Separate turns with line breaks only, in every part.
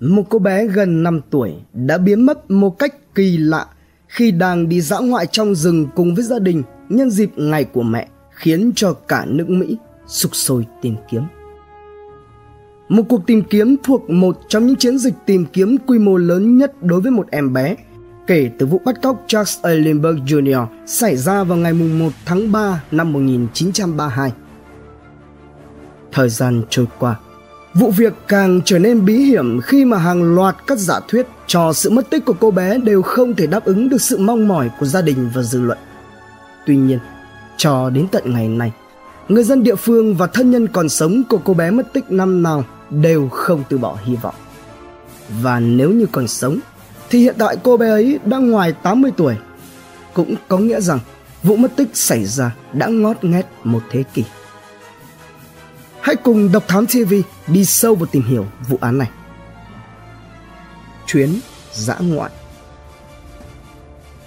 một cô bé gần 5 tuổi đã biến mất một cách kỳ lạ khi đang đi dã ngoại trong rừng cùng với gia đình nhân dịp ngày của mẹ khiến cho cả nước Mỹ sục sôi tìm kiếm. Một cuộc tìm kiếm thuộc một trong những chiến dịch tìm kiếm quy mô lớn nhất đối với một em bé kể từ vụ bắt cóc Charles A. Lindbergh Jr. xảy ra vào ngày 1 tháng 3 năm 1932. Thời gian trôi qua, vụ việc càng trở nên bí hiểm khi mà hàng loạt các giả thuyết cho sự mất tích của cô bé đều không thể đáp ứng được sự mong mỏi của gia đình và dư luận. Tuy nhiên, cho đến tận ngày nay, người dân địa phương và thân nhân còn sống của cô bé mất tích năm nào đều không từ bỏ hy vọng. Và nếu như còn sống, thì hiện tại cô bé ấy đã ngoài 80 tuổi. Cũng có nghĩa rằng vụ mất tích xảy ra đã ngót nghét một thế kỷ. Hãy cùng Độc Thám TV đi sâu vào tìm hiểu vụ án này. Chuyến dã ngoại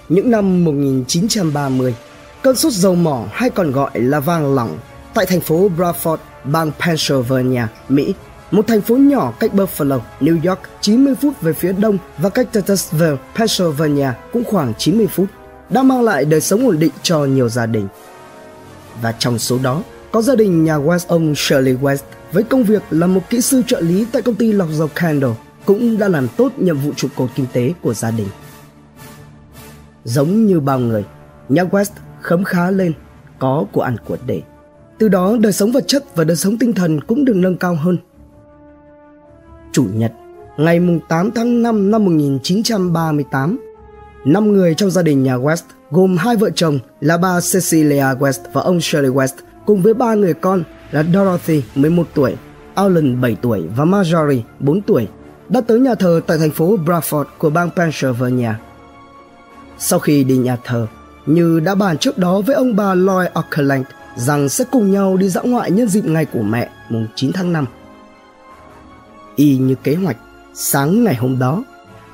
Những năm 1930, cơn sốt dầu mỏ hay còn gọi là vàng lỏng tại thành phố Bradford, bang Pennsylvania, Mỹ một thành phố nhỏ cách Buffalo, New York 90 phút về phía đông và cách Titusville, Pennsylvania cũng khoảng 90 phút, đã mang lại đời sống ổn định cho nhiều gia đình. Và trong số đó, có gia đình nhà West ông Shirley West với công việc là một kỹ sư trợ lý tại công ty lọc dầu Candle cũng đã làm tốt nhiệm vụ trụ cột kinh tế của gia đình. Giống như bao người, nhà West khấm khá lên, có của ăn của để. Từ đó đời sống vật chất và đời sống tinh thần cũng được nâng cao hơn – Chủ nhật, ngày 8 tháng 5 năm 1938. Năm người trong gia đình nhà West gồm hai vợ chồng là bà Cecilia West và ông Shirley West cùng với ba người con là Dorothy 11 tuổi, Alan 7 tuổi và Marjorie 4 tuổi đã tới nhà thờ tại thành phố Bradford của bang Pennsylvania. Sau khi đi nhà thờ, như đã bàn trước đó với ông bà Lloyd Auckland rằng sẽ cùng nhau đi dã ngoại nhân dịp ngày của mẹ mùng 9 tháng 5 y như kế hoạch. Sáng ngày hôm đó,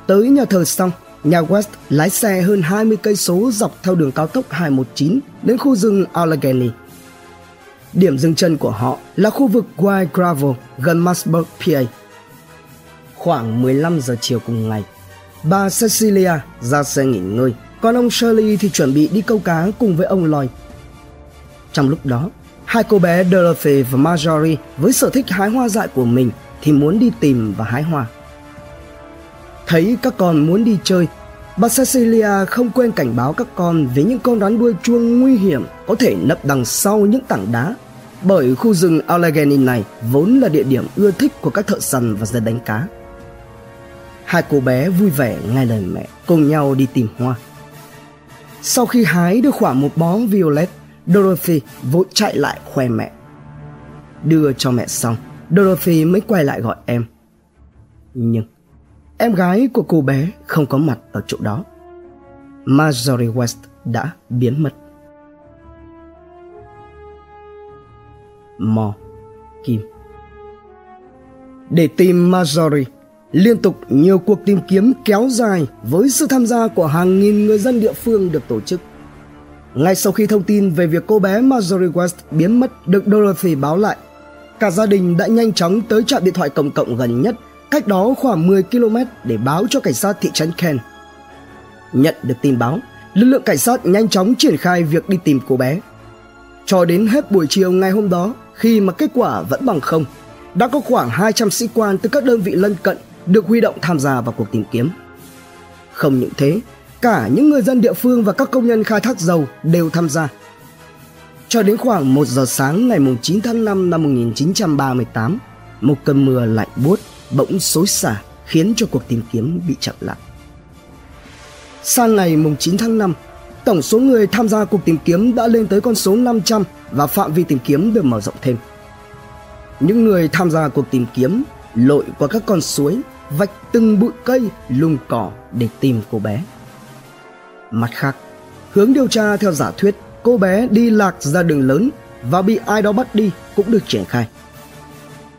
tới nhà thờ xong, nhà West lái xe hơn 20 cây số dọc theo đường cao tốc 219 đến khu rừng Allegheny. Điểm dừng chân của họ là khu vực White Gravel gần Masburg, PA. Khoảng 15 giờ chiều cùng ngày, bà Cecilia ra xe nghỉ ngơi, còn ông Shirley thì chuẩn bị đi câu cá cùng với ông Lloyd. Trong lúc đó, hai cô bé Dorothy và Marjorie với sở thích hái hoa dại của mình thì muốn đi tìm và hái hoa. Thấy các con muốn đi chơi, bà Cecilia không quên cảnh báo các con về những con rắn đuôi chuông nguy hiểm có thể nấp đằng sau những tảng đá bởi khu rừng Allegheny này vốn là địa điểm ưa thích của các thợ săn và dân đánh cá. Hai cô bé vui vẻ nghe lời mẹ cùng nhau đi tìm hoa. Sau khi hái được khoảng một bó violet, Dorothy vội chạy lại khoe mẹ. Đưa cho mẹ xong, Dorothy mới quay lại gọi em. Nhưng em gái của cô bé không có mặt ở chỗ đó. Marjorie West đã biến mất. Mò Kim Để tìm Marjorie, liên tục nhiều cuộc tìm kiếm kéo dài với sự tham gia của hàng nghìn người dân địa phương được tổ chức. Ngay sau khi thông tin về việc cô bé Marjorie West biến mất được Dorothy báo lại, Cả gia đình đã nhanh chóng tới trạm điện thoại công cộng gần nhất, cách đó khoảng 10 km để báo cho cảnh sát thị trấn Ken. Nhận được tin báo, lực lượng cảnh sát nhanh chóng triển khai việc đi tìm cô bé. Cho đến hết buổi chiều ngày hôm đó, khi mà kết quả vẫn bằng không, đã có khoảng 200 sĩ quan từ các đơn vị lân cận được huy động tham gia vào cuộc tìm kiếm. Không những thế, cả những người dân địa phương và các công nhân khai thác dầu đều tham gia cho đến khoảng 1 giờ sáng ngày 9 tháng 5 năm 1938, một cơn mưa lạnh buốt bỗng xối xả khiến cho cuộc tìm kiếm bị chậm lại. Sang ngày 9 tháng 5, tổng số người tham gia cuộc tìm kiếm đã lên tới con số 500 và phạm vi tìm kiếm được mở rộng thêm. Những người tham gia cuộc tìm kiếm lội qua các con suối, vạch từng bụi cây, lùm cỏ để tìm cô bé. Mặt khác, hướng điều tra theo giả thuyết cô bé đi lạc ra đường lớn và bị ai đó bắt đi cũng được triển khai.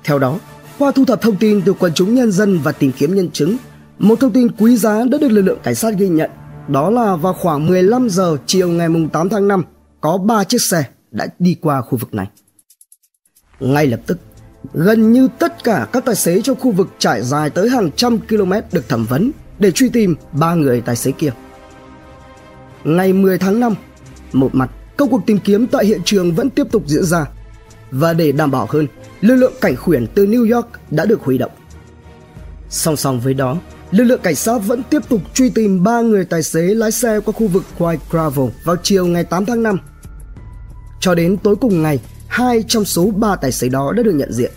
Theo đó, qua thu thập thông tin từ quần chúng nhân dân và tìm kiếm nhân chứng, một thông tin quý giá đã được lực lượng cảnh sát ghi nhận, đó là vào khoảng 15 giờ chiều ngày 8 tháng 5, có 3 chiếc xe đã đi qua khu vực này. Ngay lập tức, Gần như tất cả các tài xế trong khu vực trải dài tới hàng trăm km được thẩm vấn để truy tìm ba người tài xế kia. Ngày 10 tháng 5, một mặt công cuộc tìm kiếm tại hiện trường vẫn tiếp tục diễn ra và để đảm bảo hơn, lực lượng cảnh khuyển từ New York đã được huy động. Song song với đó, lực lượng cảnh sát vẫn tiếp tục truy tìm ba người tài xế lái xe qua khu vực White Gravel vào chiều ngày 8 tháng 5. Cho đến tối cùng ngày, hai trong số ba tài xế đó đã được nhận diện.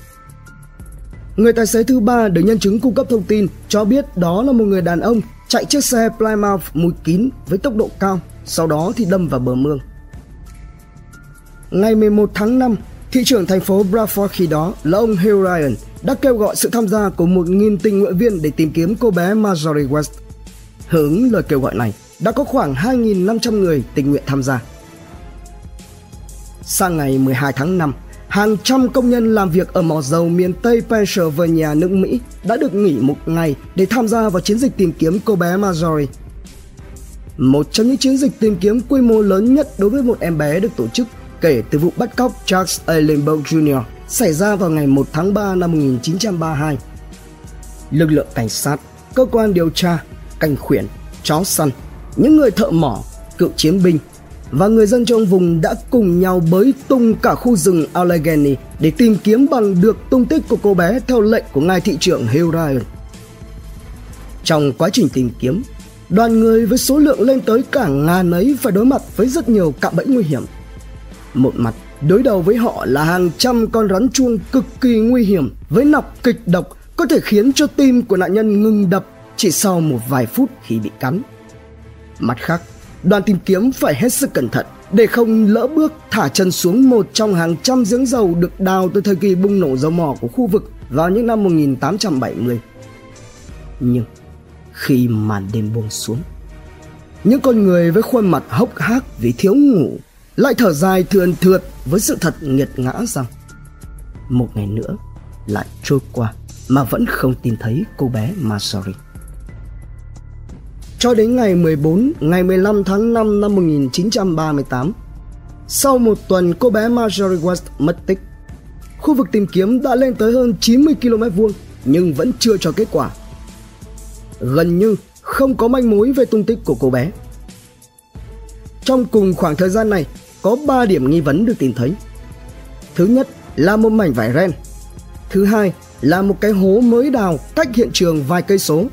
Người tài xế thứ ba được nhân chứng cung cấp thông tin cho biết đó là một người đàn ông chạy chiếc xe Plymouth mùi kín với tốc độ cao, sau đó thì đâm vào bờ mương. Ngày 11 tháng 5, thị trưởng thành phố Bradford khi đó là ông Hill Ryan đã kêu gọi sự tham gia của 1.000 tình nguyện viên để tìm kiếm cô bé Marjorie West. Hướng lời kêu gọi này, đã có khoảng 2.500 người tình nguyện tham gia. Sang ngày 12 tháng 5, hàng trăm công nhân làm việc ở mỏ dầu miền Tây Pennsylvania nước Mỹ đã được nghỉ một ngày để tham gia vào chiến dịch tìm kiếm cô bé Marjorie. Một trong những chiến dịch tìm kiếm quy mô lớn nhất đối với một em bé được tổ chức kể từ vụ bắt cóc Charles Allenberg Jr. xảy ra vào ngày 1 tháng 3 năm 1932. Lực lượng cảnh sát, cơ quan điều tra, cảnh khuyển, chó săn, những người thợ mỏ, cựu chiến binh và người dân trong vùng đã cùng nhau bới tung cả khu rừng Allegheny để tìm kiếm bằng được tung tích của cô bé theo lệnh của ngài thị trưởng Hugh Ryan. Trong quá trình tìm kiếm, đoàn người với số lượng lên tới cả ngàn ấy phải đối mặt với rất nhiều cạm bẫy nguy hiểm. Một mặt, đối đầu với họ là hàng trăm con rắn chuông cực kỳ nguy hiểm với nọc kịch độc có thể khiến cho tim của nạn nhân ngừng đập chỉ sau một vài phút khi bị cắn. Mặt khác, đoàn tìm kiếm phải hết sức cẩn thận để không lỡ bước thả chân xuống một trong hàng trăm giếng dầu được đào từ thời kỳ bùng nổ dầu mỏ của khu vực vào những năm 1870. Nhưng khi màn đêm buông xuống, những con người với khuôn mặt hốc hác vì thiếu ngủ lại thở dài thườn thượt với sự thật nghiệt ngã rằng một ngày nữa lại trôi qua mà vẫn không tìm thấy cô bé Marjorie. Cho đến ngày 14, ngày 15 tháng 5 năm 1938, sau một tuần cô bé Marjorie West mất tích, khu vực tìm kiếm đã lên tới hơn 90 km vuông nhưng vẫn chưa cho kết quả. Gần như không có manh mối về tung tích của cô bé. Trong cùng khoảng thời gian này, có 3 điểm nghi vấn được tìm thấy. Thứ nhất là một mảnh vải ren. Thứ hai là một cái hố mới đào cách hiện trường vài cây số.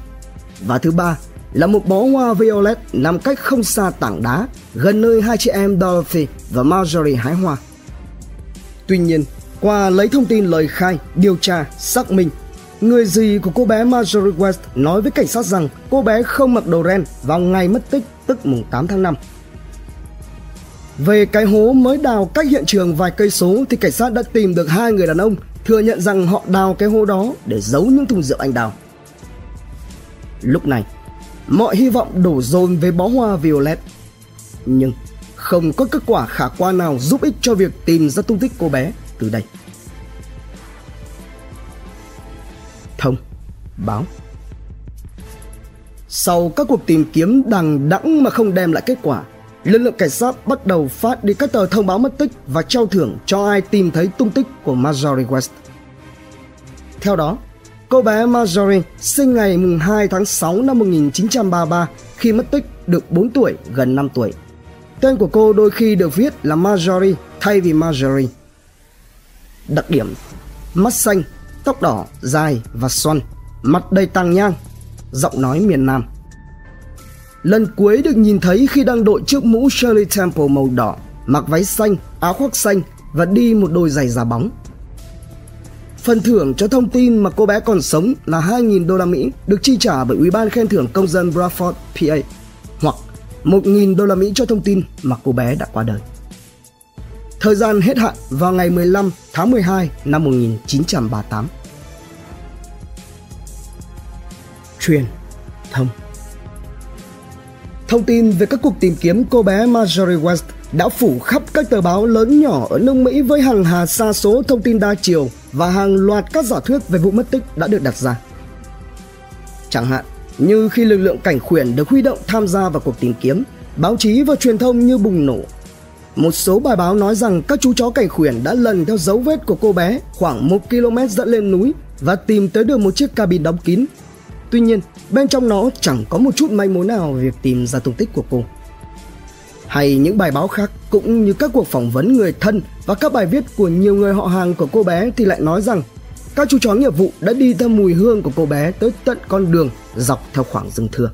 Và thứ ba là một bó hoa violet nằm cách không xa tảng đá gần nơi hai chị em Dorothy và Marjorie hái hoa. Tuy nhiên, qua lấy thông tin lời khai, điều tra, xác minh, người dì của cô bé Marjorie West nói với cảnh sát rằng cô bé không mặc đồ ren vào ngày mất tích tức mùng 8 tháng 5 về cái hố mới đào cách hiện trường vài cây số thì cảnh sát đã tìm được hai người đàn ông thừa nhận rằng họ đào cái hố đó để giấu những thùng rượu anh đào. Lúc này, mọi hy vọng đổ dồn về bó hoa violet. Nhưng không có kết quả khả quan nào giúp ích cho việc tìm ra tung tích cô bé từ đây. Thông báo Sau các cuộc tìm kiếm đằng đẵng mà không đem lại kết quả lực lượng cảnh sát bắt đầu phát đi các tờ thông báo mất tích và trao thưởng cho ai tìm thấy tung tích của Marjorie West. Theo đó, cô bé Marjorie sinh ngày 2 tháng 6 năm 1933 khi mất tích được 4 tuổi, gần 5 tuổi. Tên của cô đôi khi được viết là Marjorie thay vì Marjorie. Đặc điểm Mắt xanh, tóc đỏ, dài và xoăn, mặt đầy tàng nhang, giọng nói miền Nam – Lần cuối được nhìn thấy khi đang đội chiếc mũ Shirley Temple màu đỏ, mặc váy xanh, áo khoác xanh và đi một đôi giày da bóng. Phần thưởng cho thông tin mà cô bé còn sống là 2.000 đô la Mỹ được chi trả bởi Ủy ban khen thưởng công dân Bradford, PA hoặc 1.000 đô la Mỹ cho thông tin mà cô bé đã qua đời. Thời gian hết hạn vào ngày 15 tháng 12 năm 1938. Truyền thông Thông tin về các cuộc tìm kiếm cô bé Marjorie West đã phủ khắp các tờ báo lớn nhỏ ở nước Mỹ với hàng hà sa số thông tin đa chiều và hàng loạt các giả thuyết về vụ mất tích đã được đặt ra. Chẳng hạn như khi lực lượng cảnh khuyển được huy động tham gia vào cuộc tìm kiếm, báo chí và truyền thông như bùng nổ. Một số bài báo nói rằng các chú chó cảnh khuyển đã lần theo dấu vết của cô bé khoảng 1 km dẫn lên núi và tìm tới được một chiếc cabin đóng kín. Tuy nhiên, bên trong nó chẳng có một chút manh mối nào việc tìm ra tung tích của cô. Hay những bài báo khác cũng như các cuộc phỏng vấn người thân và các bài viết của nhiều người họ hàng của cô bé thì lại nói rằng các chú chó nghiệp vụ đã đi theo mùi hương của cô bé tới tận con đường dọc theo khoảng rừng thưa.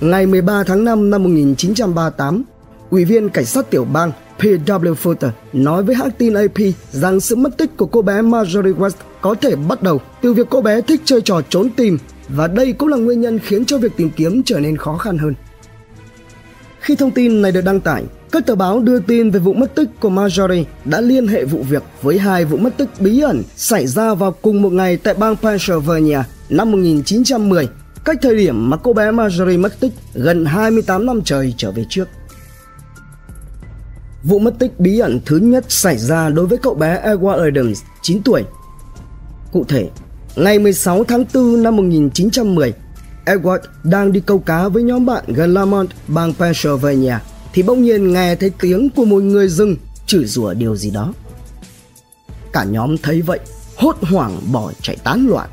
Ngày 13 tháng 5 năm 1938, Ủy viên cảnh sát tiểu bang P.W. Fulton nói với hãng tin AP rằng sự mất tích của cô bé Marjorie West có thể bắt đầu từ việc cô bé thích chơi trò trốn tìm và đây cũng là nguyên nhân khiến cho việc tìm kiếm trở nên khó khăn hơn. Khi thông tin này được đăng tải, các tờ báo đưa tin về vụ mất tích của Marjorie đã liên hệ vụ việc với hai vụ mất tích bí ẩn xảy ra vào cùng một ngày tại bang Pennsylvania năm 1910, cách thời điểm mà cô bé Marjorie mất tích gần 28 năm trời trở về trước. Vụ mất tích bí ẩn thứ nhất xảy ra đối với cậu bé Edward Adams, 9 tuổi. Cụ thể, ngày 16 tháng 4 năm 1910, Edward đang đi câu cá với nhóm bạn gần Lamont, bang Pennsylvania thì bỗng nhiên nghe thấy tiếng của một người rừng chửi rủa điều gì đó. Cả nhóm thấy vậy, hốt hoảng bỏ chạy tán loạn.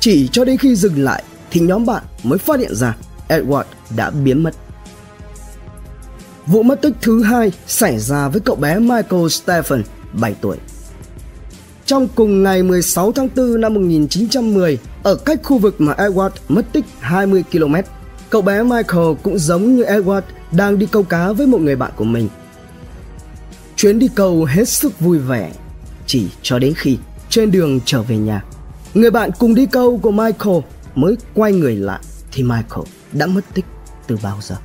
Chỉ cho đến khi dừng lại thì nhóm bạn mới phát hiện ra Edward đã biến mất. Vụ mất tích thứ hai xảy ra với cậu bé Michael Stephen, 7 tuổi. Trong cùng ngày 16 tháng 4 năm 1910, ở cách khu vực mà Edward mất tích 20 km, cậu bé Michael cũng giống như Edward đang đi câu cá với một người bạn của mình. Chuyến đi câu hết sức vui vẻ, chỉ cho đến khi trên đường trở về nhà, người bạn cùng đi câu của Michael mới quay người lại thì Michael đã mất tích từ bao giờ.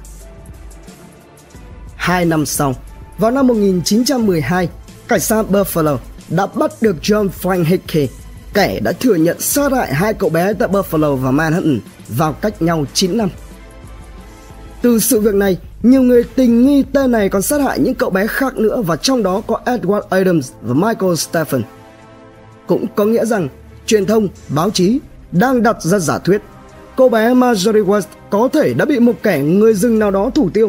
Hai năm sau, vào năm 1912, cảnh sát Buffalo đã bắt được John Frank Hickey, kẻ đã thừa nhận sát hại hai cậu bé tại Buffalo và Manhattan vào cách nhau 9 năm. Từ sự việc này, nhiều người tình nghi tên này còn sát hại những cậu bé khác nữa và trong đó có Edward Adams và Michael Stephen. Cũng có nghĩa rằng truyền thông, báo chí đang đặt ra giả thuyết cô bé Marjorie West có thể đã bị một kẻ người rừng nào đó thủ tiêu.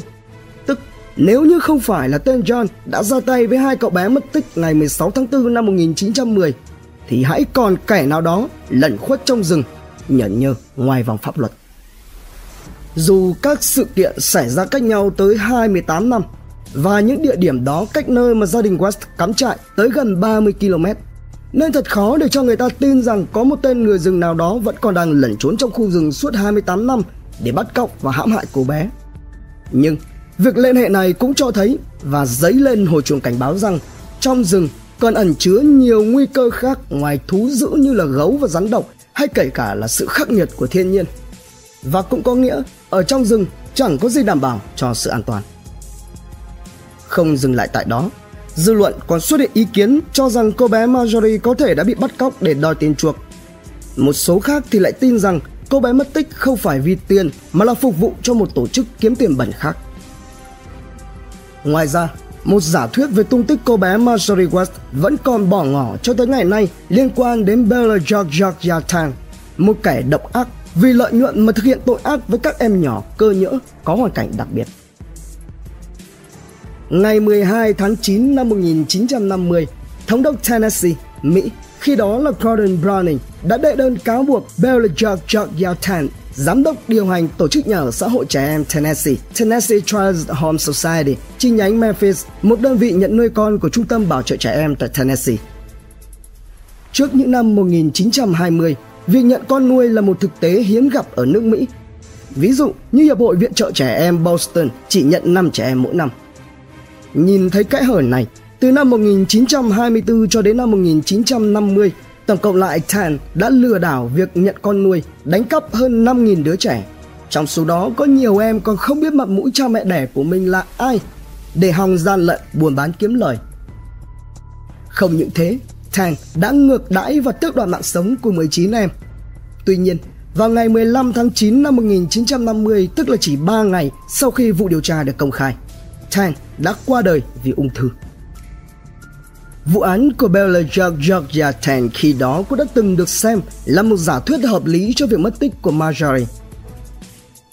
Nếu như không phải là tên John đã ra tay với hai cậu bé mất tích ngày 16 tháng 4 năm 1910 thì hãy còn kẻ nào đó lẩn khuất trong rừng nhẫn nhơ ngoài vòng pháp luật. Dù các sự kiện xảy ra cách nhau tới 28 năm, và những địa điểm đó cách nơi mà gia đình West cắm trại tới gần 30 km nên thật khó để cho người ta tin rằng có một tên người rừng nào đó vẫn còn đang lẩn trốn trong khu rừng suốt 28 năm để bắt cóc và hãm hại cô bé. Nhưng việc liên hệ này cũng cho thấy và dấy lên hồi chuông cảnh báo rằng trong rừng còn ẩn chứa nhiều nguy cơ khác ngoài thú dữ như là gấu và rắn độc hay kể cả là sự khắc nghiệt của thiên nhiên. Và cũng có nghĩa ở trong rừng chẳng có gì đảm bảo cho sự an toàn. Không dừng lại tại đó, dư luận còn xuất hiện ý kiến cho rằng cô bé Marjorie có thể đã bị bắt cóc để đòi tiền chuộc. Một số khác thì lại tin rằng cô bé mất tích không phải vì tiền mà là phục vụ cho một tổ chức kiếm tiền bẩn khác. Ngoài ra, một giả thuyết về tung tích cô bé Marjorie West vẫn còn bỏ ngỏ cho tới ngày nay liên quan đến Bella Georgia Yatan, một kẻ độc ác vì lợi nhuận mà thực hiện tội ác với các em nhỏ cơ nhỡ có hoàn cảnh đặc biệt. Ngày 12 tháng 9 năm 1950, Thống đốc Tennessee, Mỹ, khi đó là Gordon Browning, đã đệ đơn cáo buộc Bella Georgia Yatan Giám đốc điều hành tổ chức nhà ở xã hội trẻ em Tennessee, Tennessee Child Home Society, chi nhánh Memphis, một đơn vị nhận nuôi con của Trung tâm Bảo trợ trẻ em tại Tennessee. Trước những năm 1920, việc nhận con nuôi là một thực tế hiếm gặp ở nước Mỹ. Ví dụ như Hiệp hội Viện trợ Trẻ Em Boston chỉ nhận 5 trẻ em mỗi năm. Nhìn thấy kẽ hở này, từ năm 1924 cho đến năm 1950, Tổng cộng lại Tan đã lừa đảo việc nhận con nuôi, đánh cắp hơn 5.000 đứa trẻ. Trong số đó có nhiều em còn không biết mặt mũi cha mẹ đẻ của mình là ai để hòng gian lận buôn bán kiếm lời. Không những thế, Tang đã ngược đãi và tước đoạt mạng sống của 19 em. Tuy nhiên, vào ngày 15 tháng 9 năm 1950, tức là chỉ 3 ngày sau khi vụ điều tra được công khai, Tang đã qua đời vì ung thư. Vụ án của Bella Georgia Tan khi đó cũng đã từng được xem là một giả thuyết hợp lý cho việc mất tích của Marjorie.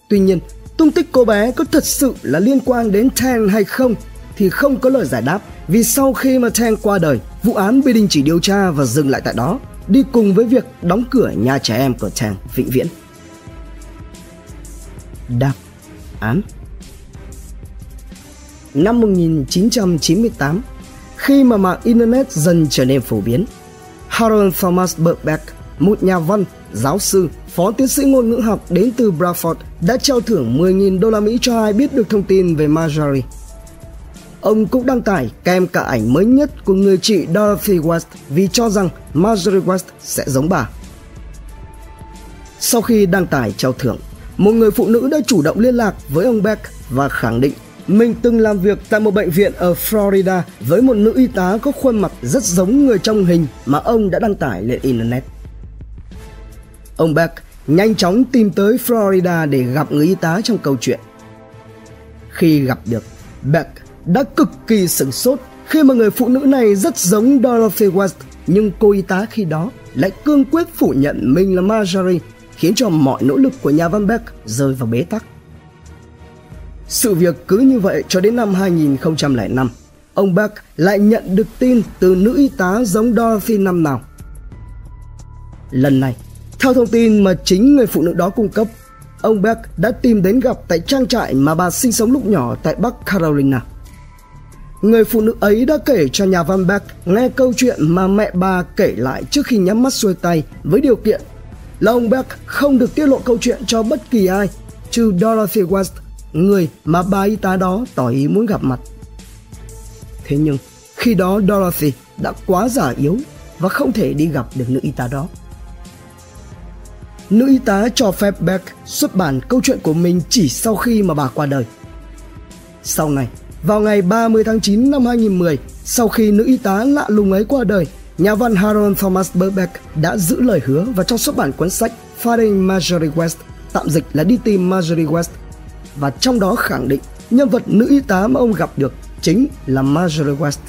Tuy nhiên, tung tích cô bé có thật sự là liên quan đến Tang hay không thì không có lời giải đáp vì sau khi mà Tang qua đời, vụ án bị đình chỉ điều tra và dừng lại tại đó, đi cùng với việc đóng cửa nhà trẻ em của Tang vĩnh viễn. Đáp án Năm 1998, khi mà mạng Internet dần trở nên phổ biến, Harold Thomas Birkbeck, một nhà văn, giáo sư, phó tiến sĩ ngôn ngữ học đến từ Bradford đã trao thưởng 10.000 đô la Mỹ cho ai biết được thông tin về Marjorie. Ông cũng đăng tải kèm cả ảnh mới nhất của người chị Dorothy West vì cho rằng Marjorie West sẽ giống bà. Sau khi đăng tải trao thưởng, một người phụ nữ đã chủ động liên lạc với ông Beck và khẳng định mình từng làm việc tại một bệnh viện ở Florida với một nữ y tá có khuôn mặt rất giống người trong hình mà ông đã đăng tải lên Internet. Ông Beck nhanh chóng tìm tới Florida để gặp người y tá trong câu chuyện. Khi gặp được, Beck đã cực kỳ sửng sốt khi mà người phụ nữ này rất giống Dorothy West nhưng cô y tá khi đó lại cương quyết phủ nhận mình là Marjorie khiến cho mọi nỗ lực của nhà văn Beck rơi vào bế tắc. Sự việc cứ như vậy cho đến năm 2005, ông Beck lại nhận được tin từ nữ y tá giống Dorothy năm nào. Lần này, theo thông tin mà chính người phụ nữ đó cung cấp, ông Beck đã tìm đến gặp tại trang trại mà bà sinh sống lúc nhỏ tại Bắc Carolina. Người phụ nữ ấy đã kể cho nhà văn Beck nghe câu chuyện mà mẹ bà kể lại trước khi nhắm mắt xuôi tay với điều kiện là ông Beck không được tiết lộ câu chuyện cho bất kỳ ai trừ Dorothy West, người mà bà y tá đó tỏ ý muốn gặp mặt. Thế nhưng khi đó Dorothy đã quá già yếu và không thể đi gặp được nữ y tá đó. Nữ y tá cho phép Beck xuất bản câu chuyện của mình chỉ sau khi mà bà qua đời. Sau này, vào ngày 30 tháng 9 năm 2010, sau khi nữ y tá lạ lùng ấy qua đời, nhà văn Harold Thomas Burbeck đã giữ lời hứa và cho xuất bản cuốn sách Finding Marjorie West, tạm dịch là đi tìm Marjorie West, và trong đó khẳng định nhân vật nữ y tá mà ông gặp được chính là Marjorie West.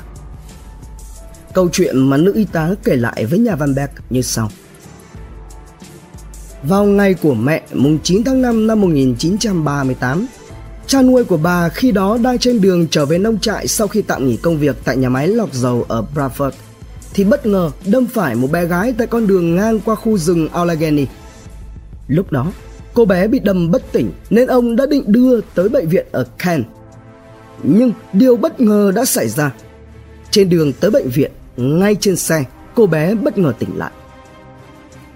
Câu chuyện mà nữ y tá kể lại với nhà văn Beck như sau. Vào ngày của mẹ mùng 9 tháng 5 năm 1938, Cha nuôi của bà khi đó đang trên đường trở về nông trại sau khi tạm nghỉ công việc tại nhà máy lọc dầu ở Bradford thì bất ngờ đâm phải một bé gái tại con đường ngang qua khu rừng Allegheny. Lúc đó, cô bé bị đâm bất tỉnh nên ông đã định đưa tới bệnh viện ở Kent. Nhưng điều bất ngờ đã xảy ra. Trên đường tới bệnh viện, ngay trên xe, cô bé bất ngờ tỉnh lại.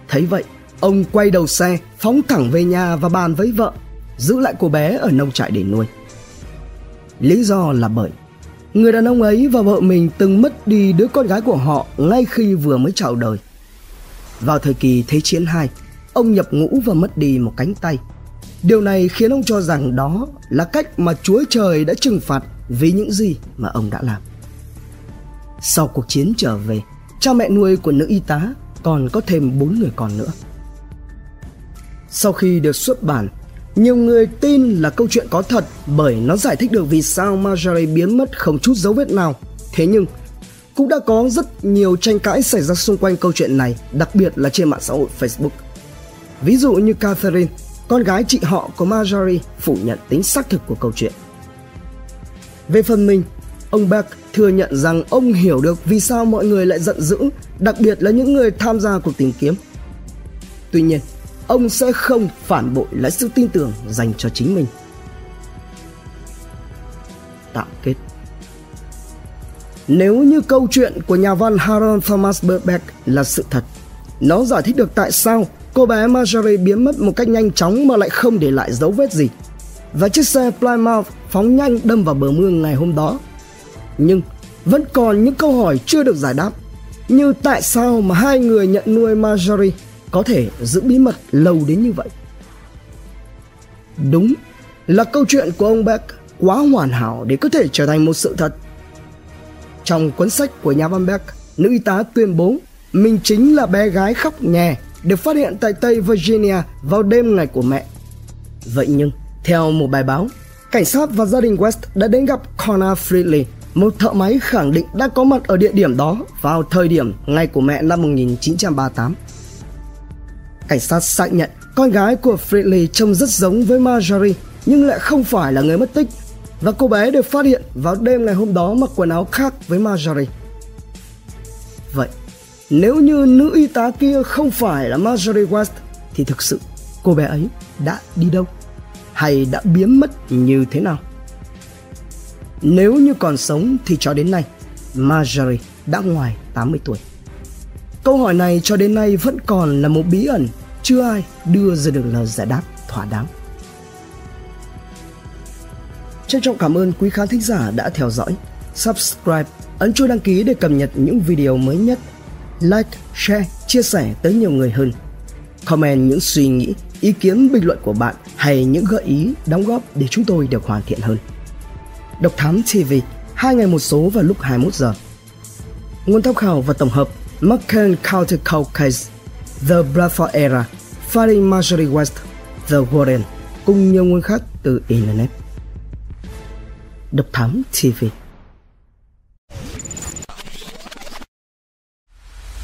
Thấy vậy, ông quay đầu xe, phóng thẳng về nhà và bàn với vợ giữ lại cô bé ở nông trại để nuôi. Lý do là bởi người đàn ông ấy và vợ mình từng mất đi đứa con gái của họ ngay khi vừa mới chào đời. Vào thời kỳ Thế chiến 2, ông nhập ngũ và mất đi một cánh tay. Điều này khiến ông cho rằng đó là cách mà Chúa Trời đã trừng phạt vì những gì mà ông đã làm. Sau cuộc chiến trở về, cha mẹ nuôi của nữ y tá còn có thêm bốn người con nữa. Sau khi được xuất bản, nhiều người tin là câu chuyện có thật bởi nó giải thích được vì sao Marjorie biến mất không chút dấu vết nào. Thế nhưng, cũng đã có rất nhiều tranh cãi xảy ra xung quanh câu chuyện này, đặc biệt là trên mạng xã hội Facebook. Ví dụ như Catherine, con gái chị họ của Marjorie phủ nhận tính xác thực của câu chuyện. Về phần mình, ông Beck thừa nhận rằng ông hiểu được vì sao mọi người lại giận dữ, đặc biệt là những người tham gia cuộc tìm kiếm. Tuy nhiên, ông sẽ không phản bội lại sự tin tưởng dành cho chính mình. Tạm kết Nếu như câu chuyện của nhà văn Harold Thomas Burbeck là sự thật, nó giải thích được tại sao cô bé Marjorie biến mất một cách nhanh chóng mà lại không để lại dấu vết gì. Và chiếc xe Plymouth phóng nhanh đâm vào bờ mương ngày hôm đó. Nhưng vẫn còn những câu hỏi chưa được giải đáp như tại sao mà hai người nhận nuôi Marjorie có thể giữ bí mật lâu đến như vậy đúng là câu chuyện của ông Beck quá hoàn hảo để có thể trở thành một sự thật trong cuốn sách của nhà văn Beck, nữ y tá tuyên bố mình chính là bé gái khóc nhè được phát hiện tại Tây Virginia vào đêm ngày của mẹ. Vậy nhưng, theo một bài báo, cảnh sát và gia đình West đã đến gặp Connor Freely, một thợ máy khẳng định đã có mặt ở địa điểm đó vào thời điểm ngày của mẹ năm 1938. Cảnh sát xác nhận con gái của Freely trông rất giống với Marjorie nhưng lại không phải là người mất tích và cô bé được phát hiện vào đêm ngày hôm đó mặc quần áo khác với Marjorie. Vậy, nếu như nữ y tá kia không phải là Marjorie West thì thực sự cô bé ấy đã đi đâu hay đã biến mất như thế nào? Nếu như còn sống thì cho đến nay Marjorie đã ngoài 80 tuổi. Câu hỏi này cho đến nay vẫn còn là một bí ẩn chưa ai đưa ra được lời giải đáp thỏa đáng. Trân trọng cảm ơn quý khán thính giả đã theo dõi. Subscribe, ấn chuông đăng ký để cập nhật những video mới nhất. Like, share, chia sẻ tới nhiều người hơn. Comment những suy nghĩ, ý kiến bình luận của bạn hay những gợi ý, đóng góp để chúng tôi được hoàn thiện hơn. Độc Thám TV, hai ngày một số vào lúc 21 giờ. Nguồn tham khảo và tổng hợp McCann Counter Cold Case, The Bradford Era, Fighting Marjorie West, The Warren cùng nhiều nguồn khác từ Internet. Độc Thám TV